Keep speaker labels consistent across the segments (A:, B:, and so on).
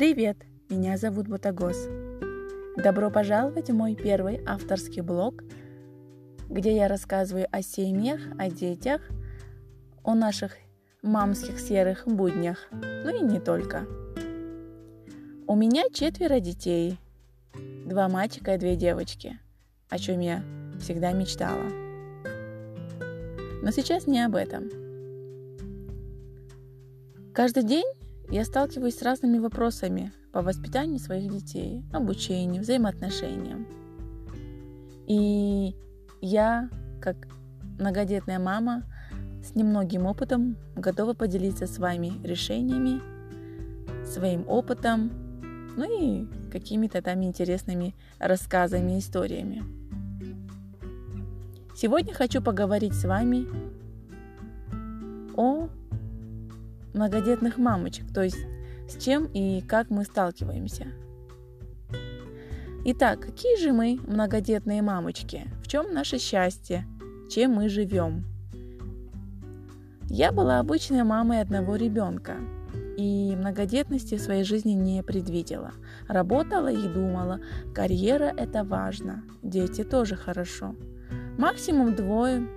A: Привет, меня зовут Бутагос. Добро пожаловать в мой первый авторский блог, где я рассказываю о семьях, о детях, о наших мамских серых буднях, ну и не только. У меня четверо детей, два мальчика и две девочки, о чем я всегда мечтала. Но сейчас не об этом. Каждый день я сталкиваюсь с разными вопросами по воспитанию своих детей, обучению, взаимоотношениям. И я, как многодетная мама, с немногим опытом готова поделиться с вами решениями, своим опытом, ну и какими-то там интересными рассказами, историями. Сегодня хочу поговорить с вами о многодетных мамочек, то есть с чем и как мы сталкиваемся. Итак, какие же мы многодетные мамочки? В чем наше счастье? Чем мы живем? Я была обычной мамой одного ребенка и многодетности в своей жизни не предвидела. Работала и думала, карьера это важно, дети тоже хорошо. Максимум двое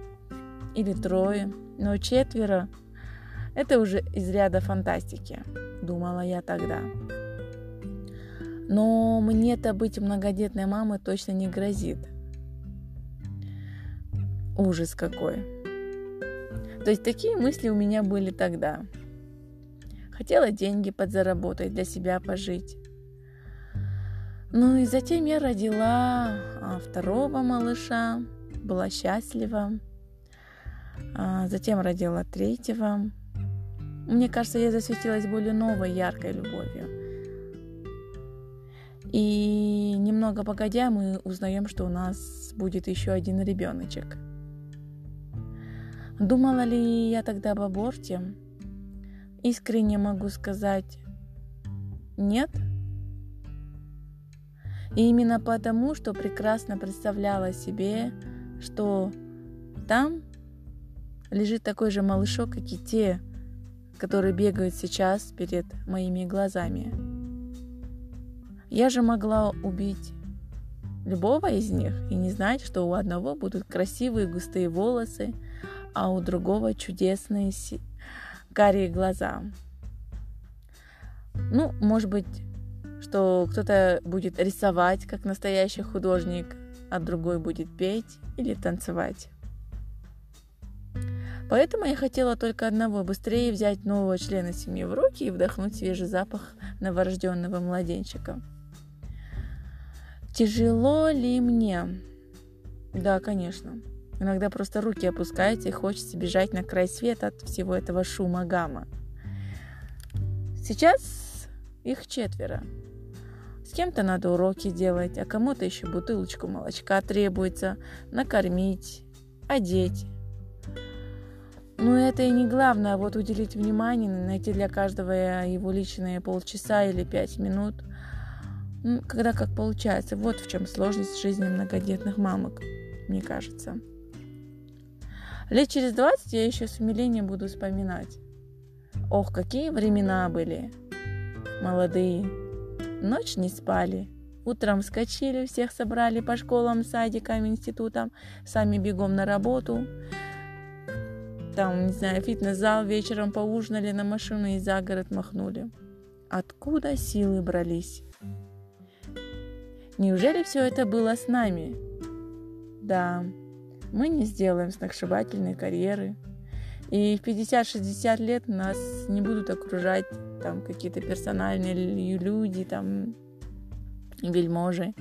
A: или трое, но четверо это уже из ряда фантастики, думала я тогда. Но мне-то быть многодетной мамой точно не грозит. Ужас какой. То есть такие мысли у меня были тогда. Хотела деньги подзаработать, для себя пожить. Ну и затем я родила а, второго малыша, была счастлива. А, затем родила третьего. Мне кажется, я засветилась более новой, яркой любовью. И немного погодя, мы узнаем, что у нас будет еще один ребеночек. Думала ли я тогда об аборте? Искренне могу сказать нет. И именно потому, что прекрасно представляла себе, что там лежит такой же малышок, как и те, которые бегают сейчас перед моими глазами. Я же могла убить любого из них и не знать, что у одного будут красивые густые волосы, а у другого чудесные си... карие глаза. Ну, может быть, что кто-то будет рисовать, как настоящий художник, а другой будет петь или танцевать. Поэтому я хотела только одного – быстрее взять нового члена семьи в руки и вдохнуть свежий запах новорожденного младенчика. Тяжело ли мне? Да, конечно. Иногда просто руки опускаются и хочется бежать на край света от всего этого шума гамма. Сейчас их четверо. С кем-то надо уроки делать, а кому-то еще бутылочку молочка требуется, накормить, одеть, ну, это и не главное, а вот уделить внимание, найти для каждого его личные полчаса или пять минут, ну, когда как получается. Вот в чем сложность жизни многодетных мамок, мне кажется. Лет через 20 я еще с умилением буду вспоминать. Ох, какие времена были. Молодые. Ночь не спали. Утром вскочили, всех собрали по школам, садикам, институтам, сами бегом на работу там, не знаю, фитнес-зал, вечером поужинали на машину и за город махнули. Откуда силы брались? Неужели все это было с нами? Да, мы не сделаем сногсшибательной карьеры. И в 50-60 лет нас не будут окружать там какие-то персональные люди, там вельможи.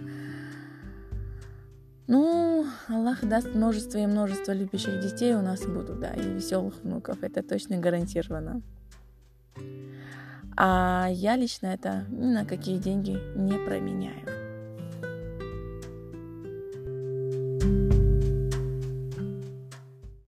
A: Ну, Аллах даст множество и множество любящих детей у нас будут, да, и веселых внуков, это точно гарантированно. А я лично это ни на какие деньги не променяю. thank you